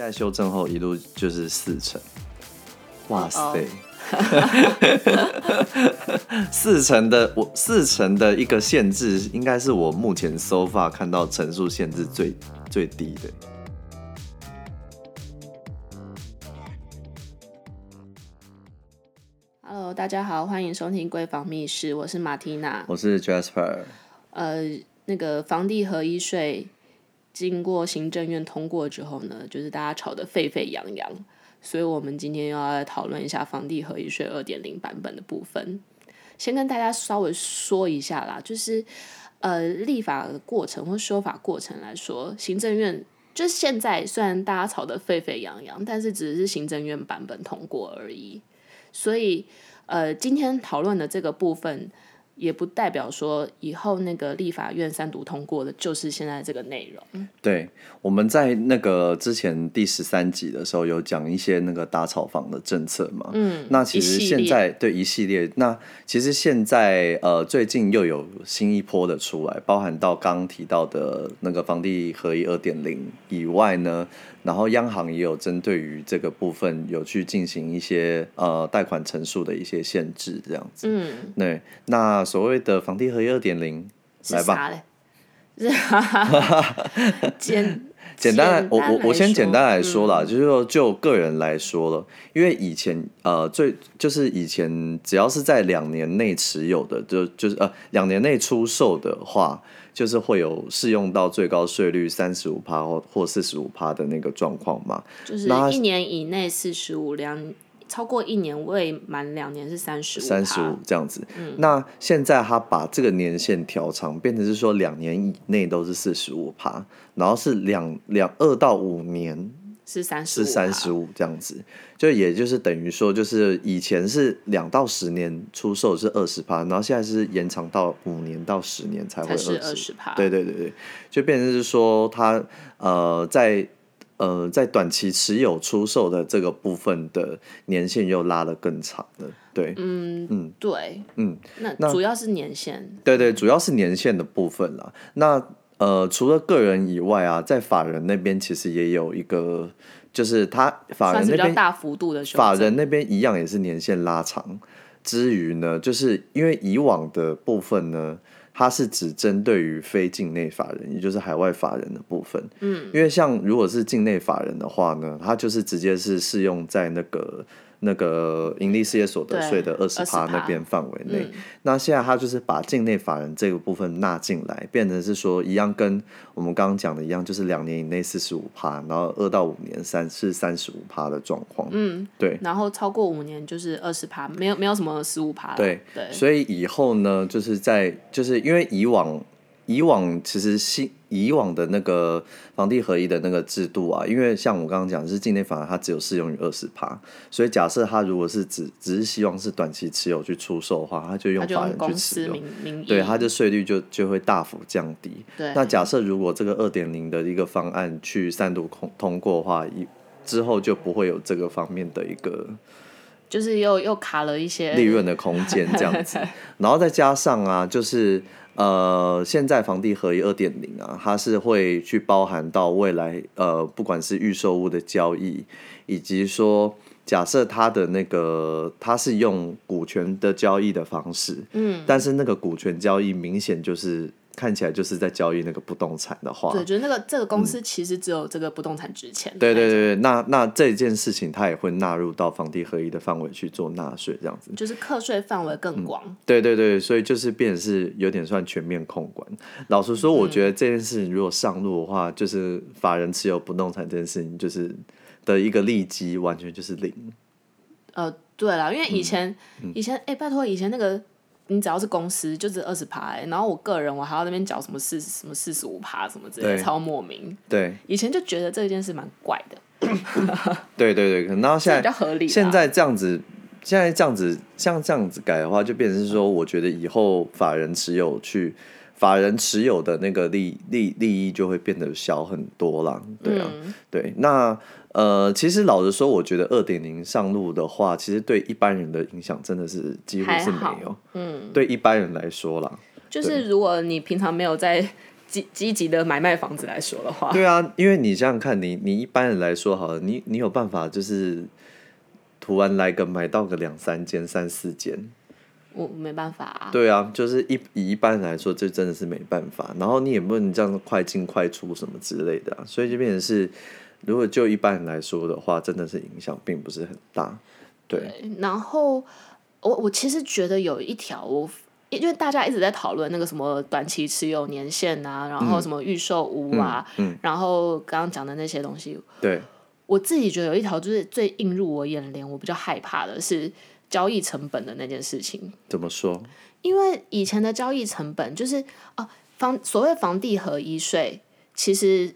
现在修正后一路就是四成，哇塞！Oh, oh. 四成的我四成的一个限制，应该是我目前 so far 看到层数限制最最低的。Hello，大家好，欢迎收听《闺房密室》，我是马缇娜，我是 Jasper。呃，那个房地合一税经过行政院通过之后呢，就是大家吵得沸沸扬扬。所以，我们今天要来讨论一下房地合一税二点零版本的部分。先跟大家稍微说一下啦，就是呃，立法的过程或修法过程来说，行政院就现在虽然大家吵得沸沸扬扬，但是只是行政院版本通过而已。所以，呃，今天讨论的这个部分。也不代表说以后那个立法院三读通过的就是现在这个内容。对，我们在那个之前第十三集的时候有讲一些那个打草房的政策嘛。嗯，那其实现在对一系列，那其实现在呃最近又有新一波的出来，包含到刚刚提到的那个房地合一二点零以外呢。然后央行也有针对于这个部分有去进行一些呃贷款成数的一些限制，这样子。嗯，对。那所谓的房地合一二点零，来吧。简简单，我我我先简单来说啦，嗯、就是说就个人来说了，因为以前呃最就是以前只要是在两年内持有的，就就是呃两年内出售的话。就是会有适用到最高税率三十五趴或或四十五趴的那个状况嘛？就是一年以内四十五，两超过一年未满两年是三十五，三十五这样子。嗯，那现在他把这个年限调长，变成是说两年以内都是四十五趴，然后是两两二到五年。是三十五，是三十五这样子，就也就是等于说，就是以前是两到十年出售是二十趴，然后现在是延长到五年到十年才会二十趴。对对对对，就变成是说，他呃在呃在短期持有出售的这个部分的年限又拉得更长了。对，嗯嗯，对，嗯，那主要是年限。对对，主要是年限的部分了。那呃，除了个人以外啊，在法人那边其实也有一个，就是他法人那边大幅度的法人那边一样也是年限拉长。之余呢，就是因为以往的部分呢，它是只针对于非境内法人，也就是海外法人的部分。嗯，因为像如果是境内法人的话呢，它就是直接是适用在那个。那个盈利事业所得税的二十趴那边范围内，嗯、那现在他就是把境内法人这个部分纳进来，变成是说一样跟我们刚刚讲的一样，就是两年以内四十五趴，然后二到五年三是三十五趴的状况。嗯，对。然后超过五年就是二十趴，没有没有什么十五趴。对对。所以以后呢，就是在就是因为以往。以往其实新以往的那个房地合一的那个制度啊，因为像我刚刚讲的是境内法人，它只有适用于二十趴，所以假设他如果是只只是希望是短期持有去出售的话，他就用法人去持有，对，他的税率就就会大幅降低。对，那假设如果这个二点零的一个方案去三度通通过的话，一之后就不会有这个方面的一个，就是又又卡了一些利润的空间这样子，然后再加上啊，就是。呃，现在房地合一二点零啊，它是会去包含到未来呃，不管是预售物的交易，以及说假设它的那个它是用股权的交易的方式，嗯，但是那个股权交易明显就是。看起来就是在交易那个不动产的话，对，就是那个这个公司其实只有这个不动产值钱。对对对，那那这件事情它也会纳入到房地合一的范围去做纳税，这样子。就是课税范围更广。嗯。对对对，所以就是变成是有点算全面控管。老实说，我觉得这件事情如果上路的话，嗯、就是法人持有不动产这件事情，就是的一个利基完全就是零。呃，对了，因为以前、嗯、以前哎、欸，拜托以前那个。你只要是公司，就只二十趴，然后我个人我还要那边缴什么四什么四十五趴什么之类的，超莫名。对，以前就觉得这件事蛮怪的。对对对，然后现在 比较合理。现在这样子，现在这样子，像这样子改的话，就变成是说，我觉得以后法人持有去，法人持有的那个利利利益就会变得小很多啦。对啊，嗯、对，那。呃，其实老实说，我觉得二点零上路的话，其实对一般人的影响真的是几乎是没有。嗯，对一般人来说啦，就是如果你平常没有在积积极的买卖房子来说的话，对啊，因为你想想看，你你一般人来说好了，你你有办法就是突然来个买到个两三间、三四间，我没办法啊。对啊，就是一以一般人来说，这真的是没办法。然后你也不能这样快进快出什么之类的啊，所以就变成是，如果就一般人来说的话，真的是影响并不是很大。对，对然后我我其实觉得有一条我。因为大家一直在讨论那个什么短期持有年限啊，然后什么预售屋啊，嗯嗯、然后刚刚讲的那些东西，对，我自己觉得有一条就是最映入我眼帘，我比较害怕的是交易成本的那件事情。怎么说？因为以前的交易成本就是哦，房所谓房地合一税，其实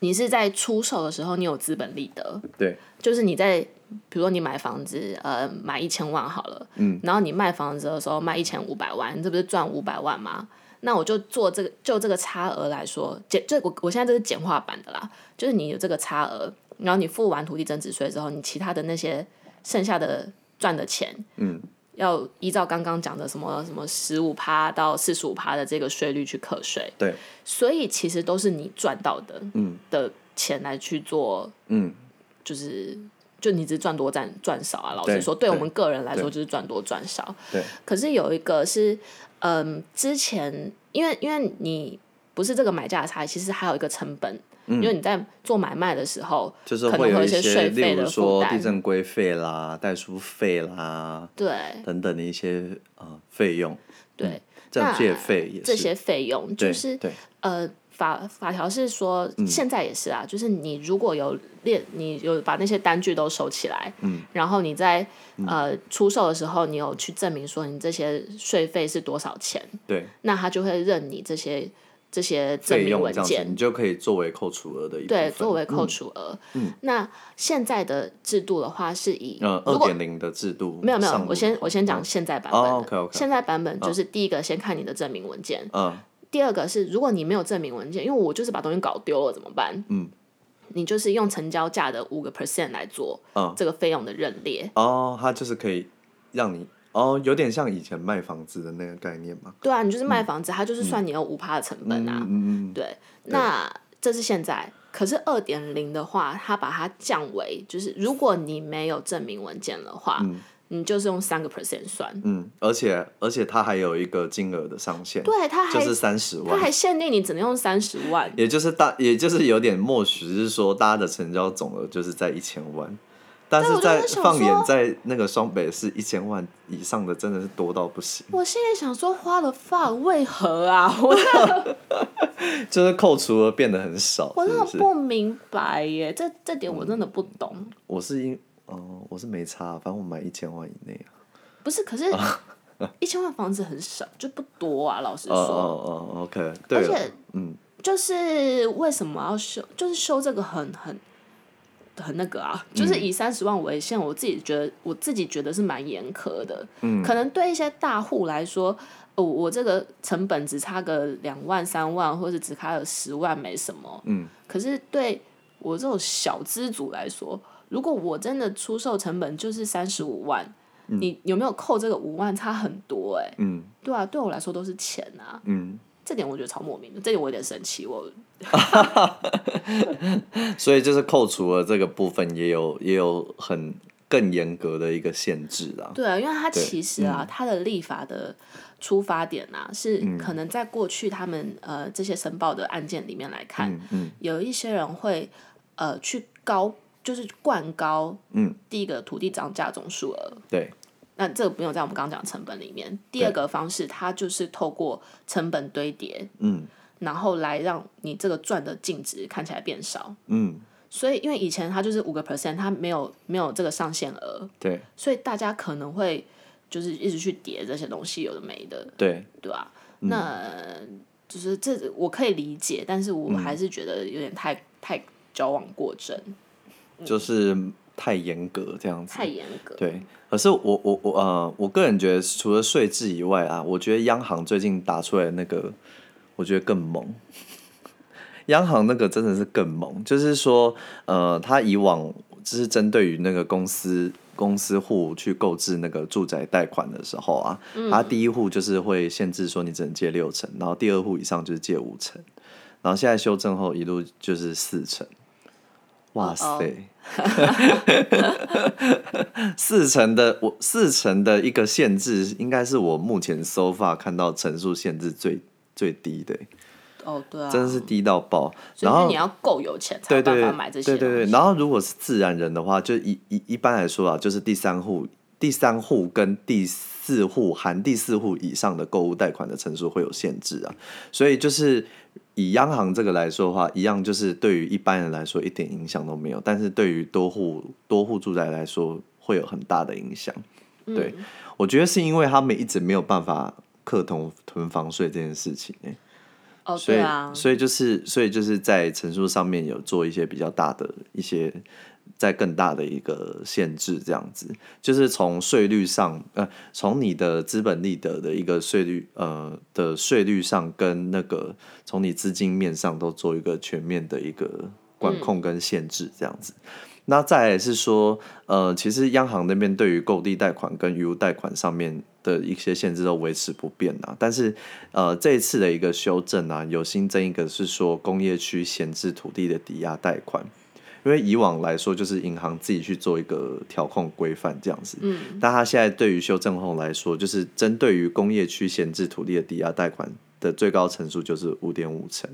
你是在出售的时候你有资本利得，对，就是你在。比如说你买房子，呃，买一千万好了，嗯，然后你卖房子的时候卖一千五百万，你这不是赚五百万吗？那我就做这个，就这个差额来说，简这我我现在这是简化版的啦，就是你有这个差额，然后你付完土地增值税之后，你其他的那些剩下的赚的钱，嗯，要依照刚刚讲的什么什么十五趴到四十五趴的这个税率去课税，对，所以其实都是你赚到的，嗯，的钱来去做，嗯，就是。就你只赚多赚赚少啊！老实说，对，对我们个人来说就是赚多赚少。对。可是有一个是，嗯，之前因为因为你不是这个买价差，其实还有一个成本，嗯、因为你在做买卖的时候，就是会有一些税费的说地震规费啦、代书费啦，对，等等的一些呃费用。对，这些费也是这些费用就是呃。法法条是说，现在也是啊，嗯、就是你如果有列，你有把那些单据都收起来，嗯、然后你在呃出售的时候，你有去证明说你这些税费是多少钱，对，那他就会认你这些这些证明文件，你就可以作为扣除额的一部分，对，作为扣除额。嗯，那现在的制度的话是以二点零的制度，没有没有，我先我先讲现在版本，现在版本就是第一个先看你的证明文件，嗯。第二个是，如果你没有证明文件，因为我就是把东西搞丢了怎么办？嗯，你就是用成交价的五个 percent 来做，这个费用的认列。哦，它就是可以让你哦，有点像以前卖房子的那个概念嘛。对啊，你就是卖房子，它就是算你有五趴的成本啊。嗯嗯。对，那这是现在，可是二点零的话，它把它降为，就是如果你没有证明文件的话。你就是用三个 percent 算，嗯，而且而且它还有一个金额的上限，对，它还就是三十万，它还限定你只能用三十万，也就是大，也就是有点默许，是说大家的成交总额就是在一千万，但是在放眼在那个双北是一千万以上的，真的是多到不行。我现在想说花了 fuck 为何啊？我就是扣除了变得很少，我真的不明白耶，这这点我真的不懂。嗯、我是因。哦，我是没差，反正我买一千万以内啊。不是，可是 一千万房子很少，就不多啊。老实说，哦哦，OK，对。而且，嗯，就是为什么要修？就是修这个很很很那个啊，就是以三十万为限。我自己觉得，我自己觉得是蛮严苛的。嗯，可能对一些大户来说，哦，我这个成本只差个两万三万，或者只差了十万，没什么。嗯，可是对我这种小资主来说。如果我真的出售成本就是三十五万，嗯、你有没有扣这个五万？差很多哎、欸。嗯，对啊，对我来说都是钱啊。嗯，这点我觉得超莫名的，这点我有点生气。我，所以就是扣除了这个部分，也有也有很更严格的一个限制啊。对啊，因为它其实啊，它、嗯、的立法的出发点啊，是可能在过去他们呃这些申报的案件里面来看，嗯嗯、有一些人会呃去高。就是灌高，嗯，第一个土地涨价总数额，对，那这个不用在我们刚刚讲成本里面。第二个方式，它就是透过成本堆叠，嗯，然后来让你这个赚的净值看起来变少，嗯，所以因为以前它就是五个 percent，它没有没有这个上限额，对，所以大家可能会就是一直去叠这些东西，有的没的，对，对吧？那就是这我可以理解，但是我还是觉得有点太太矫枉过正。就是太严格这样子，太严格。对，可是我我我呃，我个人觉得除了税制以外啊，我觉得央行最近打出来的那个，我觉得更猛。央行那个真的是更猛，就是说，呃，他以往就是针对于那个公司公司户去购置那个住宅贷款的时候啊，他、第一户就是会限制说你只能借六成，然后第二户以上就是借五成，然后现在修正后一路就是四成。哇塞！四成的我四成的一个限制，应该是我目前 so far 看到层数限制最最低的。哦，对啊，真的是低到爆。然后你要够有钱才有办法买这些。对对对，然后如果是自然人的话，就一一一般来说啊，就是第三户、第三户跟第四户含第四户以上的购物贷款的层数会有限制啊。所以就是以央行这个来说的话，一样就是对于一般人来说一点影响都没有，但是对于多户多户住宅来说会有很大的影响。对，嗯、我觉得是因为他们一直没有办法克同囤房税这件事情、欸哦，所以对啊，所以就是，所以就是在陈述上面有做一些比较大的一些，在更大的一个限制，这样子，就是从税率上，呃，从你的资本利得的一个税率，呃的税率上，跟那个从你资金面上都做一个全面的一个管控跟限制，这样子。那再来是说，呃，其实央行那边对于购地贷款跟余屋贷款上面的一些限制都维持不变啊。但是，呃，这一次的一个修正啊，有新增一个是说工业区闲置土地的抵押贷款，因为以往来说就是银行自己去做一个调控规范这样子。嗯。但他现在对于修正后来说，就是针对于工业区闲置土地的抵押贷款的最高成数就是五点五成。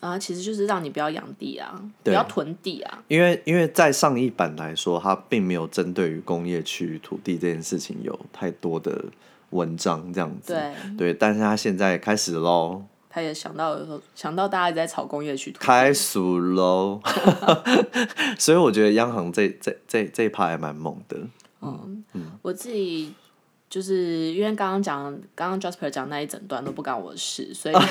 啊，其实就是让你不要养地啊，不要囤地啊。因为因为在上一版来说，它并没有针对于工业区土地这件事情有太多的文章这样子。对对，但是他现在开始喽。他也想到想到大家在炒工业区。开始喽。所以我觉得央行这这这这一趴还蛮猛的。嗯嗯，我自己就是因为刚刚讲刚刚 Jasper 讲那一整段都不干我的事，所以。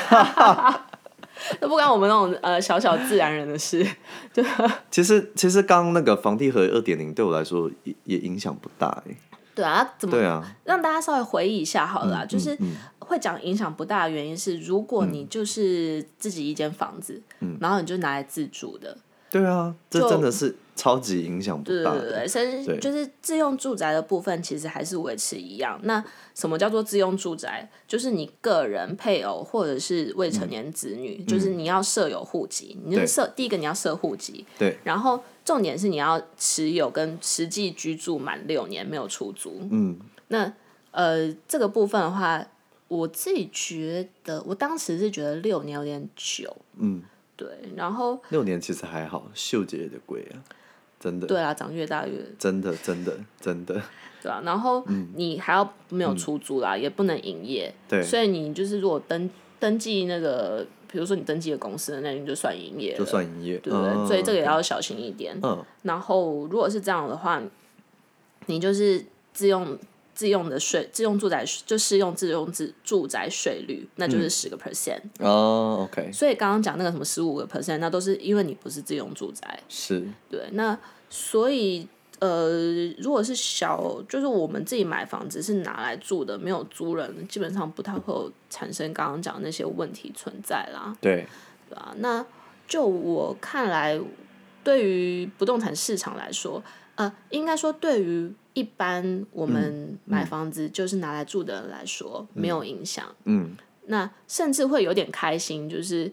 都不关我们那种呃小小自然人的事，对。其实其实刚刚那个房地合二点零对我来说也也影响不大哎。对啊，怎么？啊。让大家稍微回忆一下好了，就是会讲影响不大的原因是，如果你就是自己一间房子，嗯，然后你就拿来自住的。对啊，这真的是超级影响不大的。对对对，甚至就是自用住宅的部分，其实还是维持一样。那什么叫做自用住宅？就是你个人、配偶或者是未成年子女，嗯、就是你要设有户籍。嗯、你设第一个你要设户籍，对。然后重点是你要持有跟实际居住满六年，没有出租。嗯。那呃，这个部分的话，我自己觉得，我当时是觉得六年有点久。嗯。对，然后六年其实还好，秀姐也贵啊，真的。对啊，长越大越真的真的真的。对啊，然后你还要没有出租啦，也不能营业。对。所以你就是如果登登记那个，比如说你登记的公司，那你就算营业，就算营业，对不对？所以这个也要小心一点。嗯。然后如果是这样的话，你就是自用。自用的税，自用住宅就适用自用自住宅税率，那就是十个 percent。哦、oh，OK。所以刚刚讲那个什么十五个 percent，那都是因为你不是自用住宅。是。对，那所以呃，如果是小，就是我们自己买房子是拿来住的，没有租人，基本上不太会有产生刚刚讲的那些问题存在啦。对。对啊，那就我看来，对于不动产市场来说，呃，应该说对于。一般我们买房子就是拿来住的人来说，嗯、没有影响。嗯，那甚至会有点开心，就是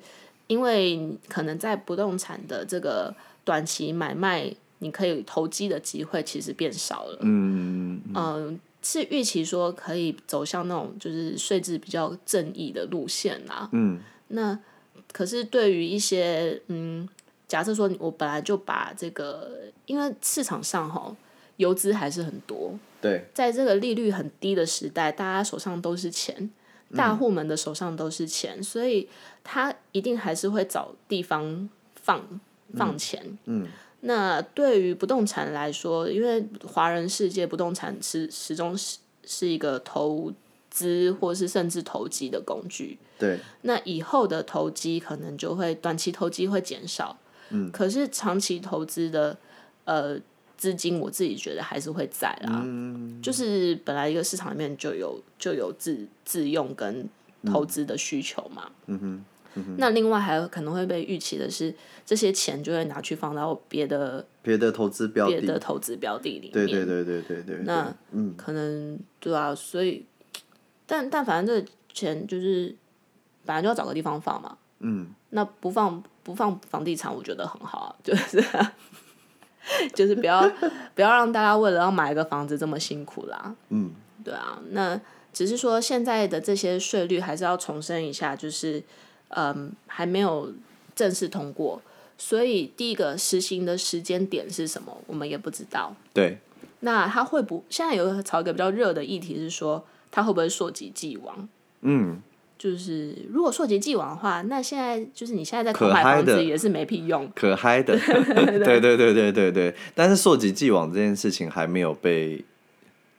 因为可能在不动产的这个短期买卖，你可以投机的机会其实变少了。嗯嗯、呃、是预期说可以走向那种就是税制比较正义的路线啦。嗯，那可是对于一些嗯，假设说我本来就把这个，因为市场上哈。游资还是很多，对，在这个利率很低的时代，大家手上都是钱，大户们的手上都是钱，嗯、所以他一定还是会找地方放放钱。嗯，那对于不动产来说，因为华人世界不动产是始终是是一个投资或是甚至投机的工具。对，那以后的投机可能就会短期投机会减少，嗯，可是长期投资的呃。资金我自己觉得还是会在啦，嗯、就是本来一个市场里面就有就有自自用跟投资的需求嘛，嗯哼，嗯、那另外还有可能会被预期的是，这些钱就会拿去放到别的别的投资标的别的投资标的里面。对对对对对对。那嗯，可能对啊，所以，但但反正这钱就是本来就要找个地方放嘛。嗯。那不放不放房地产，我觉得很好啊，就是 就是不要不要让大家为了要买一个房子这么辛苦啦。嗯。对啊，那。只是说现在的这些税率还是要重申一下，就是，嗯，还没有正式通过，所以第一个实行的时间点是什么，我们也不知道。对。那他会不？现在有个炒一个比较热的议题是说，他会不会溯及既往？嗯。就是如果溯及既往的话，那现在就是你现在在可买房子也是没屁用。可嗨的。对对对对对对。但是溯及既往这件事情还没有被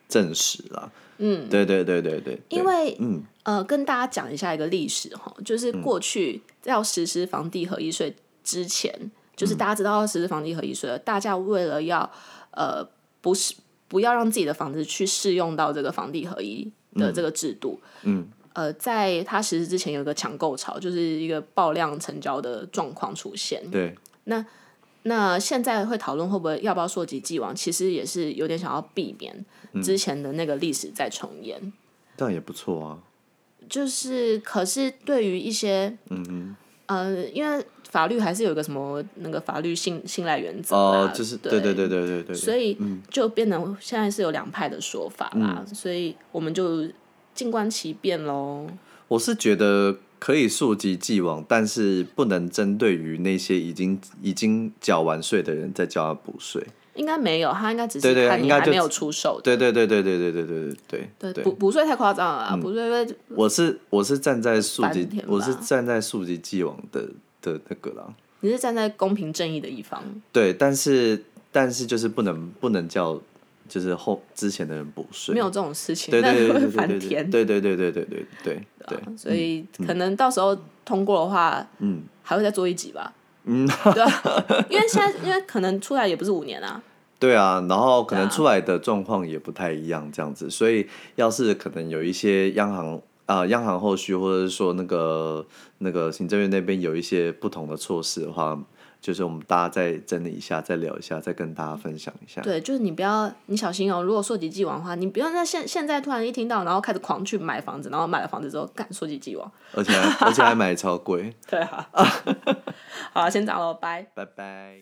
证实了。嗯，对对对对对，因为嗯呃，跟大家讲一下一个历史哈，就是过去要实施房地合一税之前，嗯、就是大家知道要实施房地合一税了，大家为了要呃不是不要让自己的房子去适用到这个房地合一的这个制度，嗯，呃，在它实施之前有一个抢购潮，就是一个爆量成交的状况出现，对，那。那现在会讨论会不会要不要溯及既往，其实也是有点想要避免之前的那个历史再重演。嗯、但也不错啊。就是，可是对于一些，嗯嗯，呃，因为法律还是有一个什么那个法律信信赖原则哦，就是对对对对对对，对，所以就变得现在是有两派的说法啦，嗯、所以我们就静观其变喽。我是觉得。可以溯及既往，但是不能针对于那些已经已经缴完税的人再叫他补税。应该没有，他应该只是看你还没有出售。对对对对对对对对对对对。补补税太夸张了，补税我是我是站在溯及，我是站在溯及既往的的那个啦。你是站在公平正义的一方。对，但是但是就是不能不能叫。就是后之前的人补税，没有这种事情，对对对对对翻天，对对对对对对对对，所以可能到时候通过的话，嗯，还会再做一集吧，嗯，对，因为现在因为可能出来也不是五年啊，对啊，然后可能出来的状况也不太一样，这样子，所以要是可能有一些央行啊，央行后续或者是说那个那个行政院那边有一些不同的措施的话。就是我们大家再整理一下，再聊一下，再跟大家分享一下。对，就是你不要，你小心哦。如果说及既往的话，你不要在现现在突然一听到，然后开始狂去买房子，然后买了房子之后干说及既往，而且还 而且还买超贵。对啊。好，先这样喽，拜。拜拜。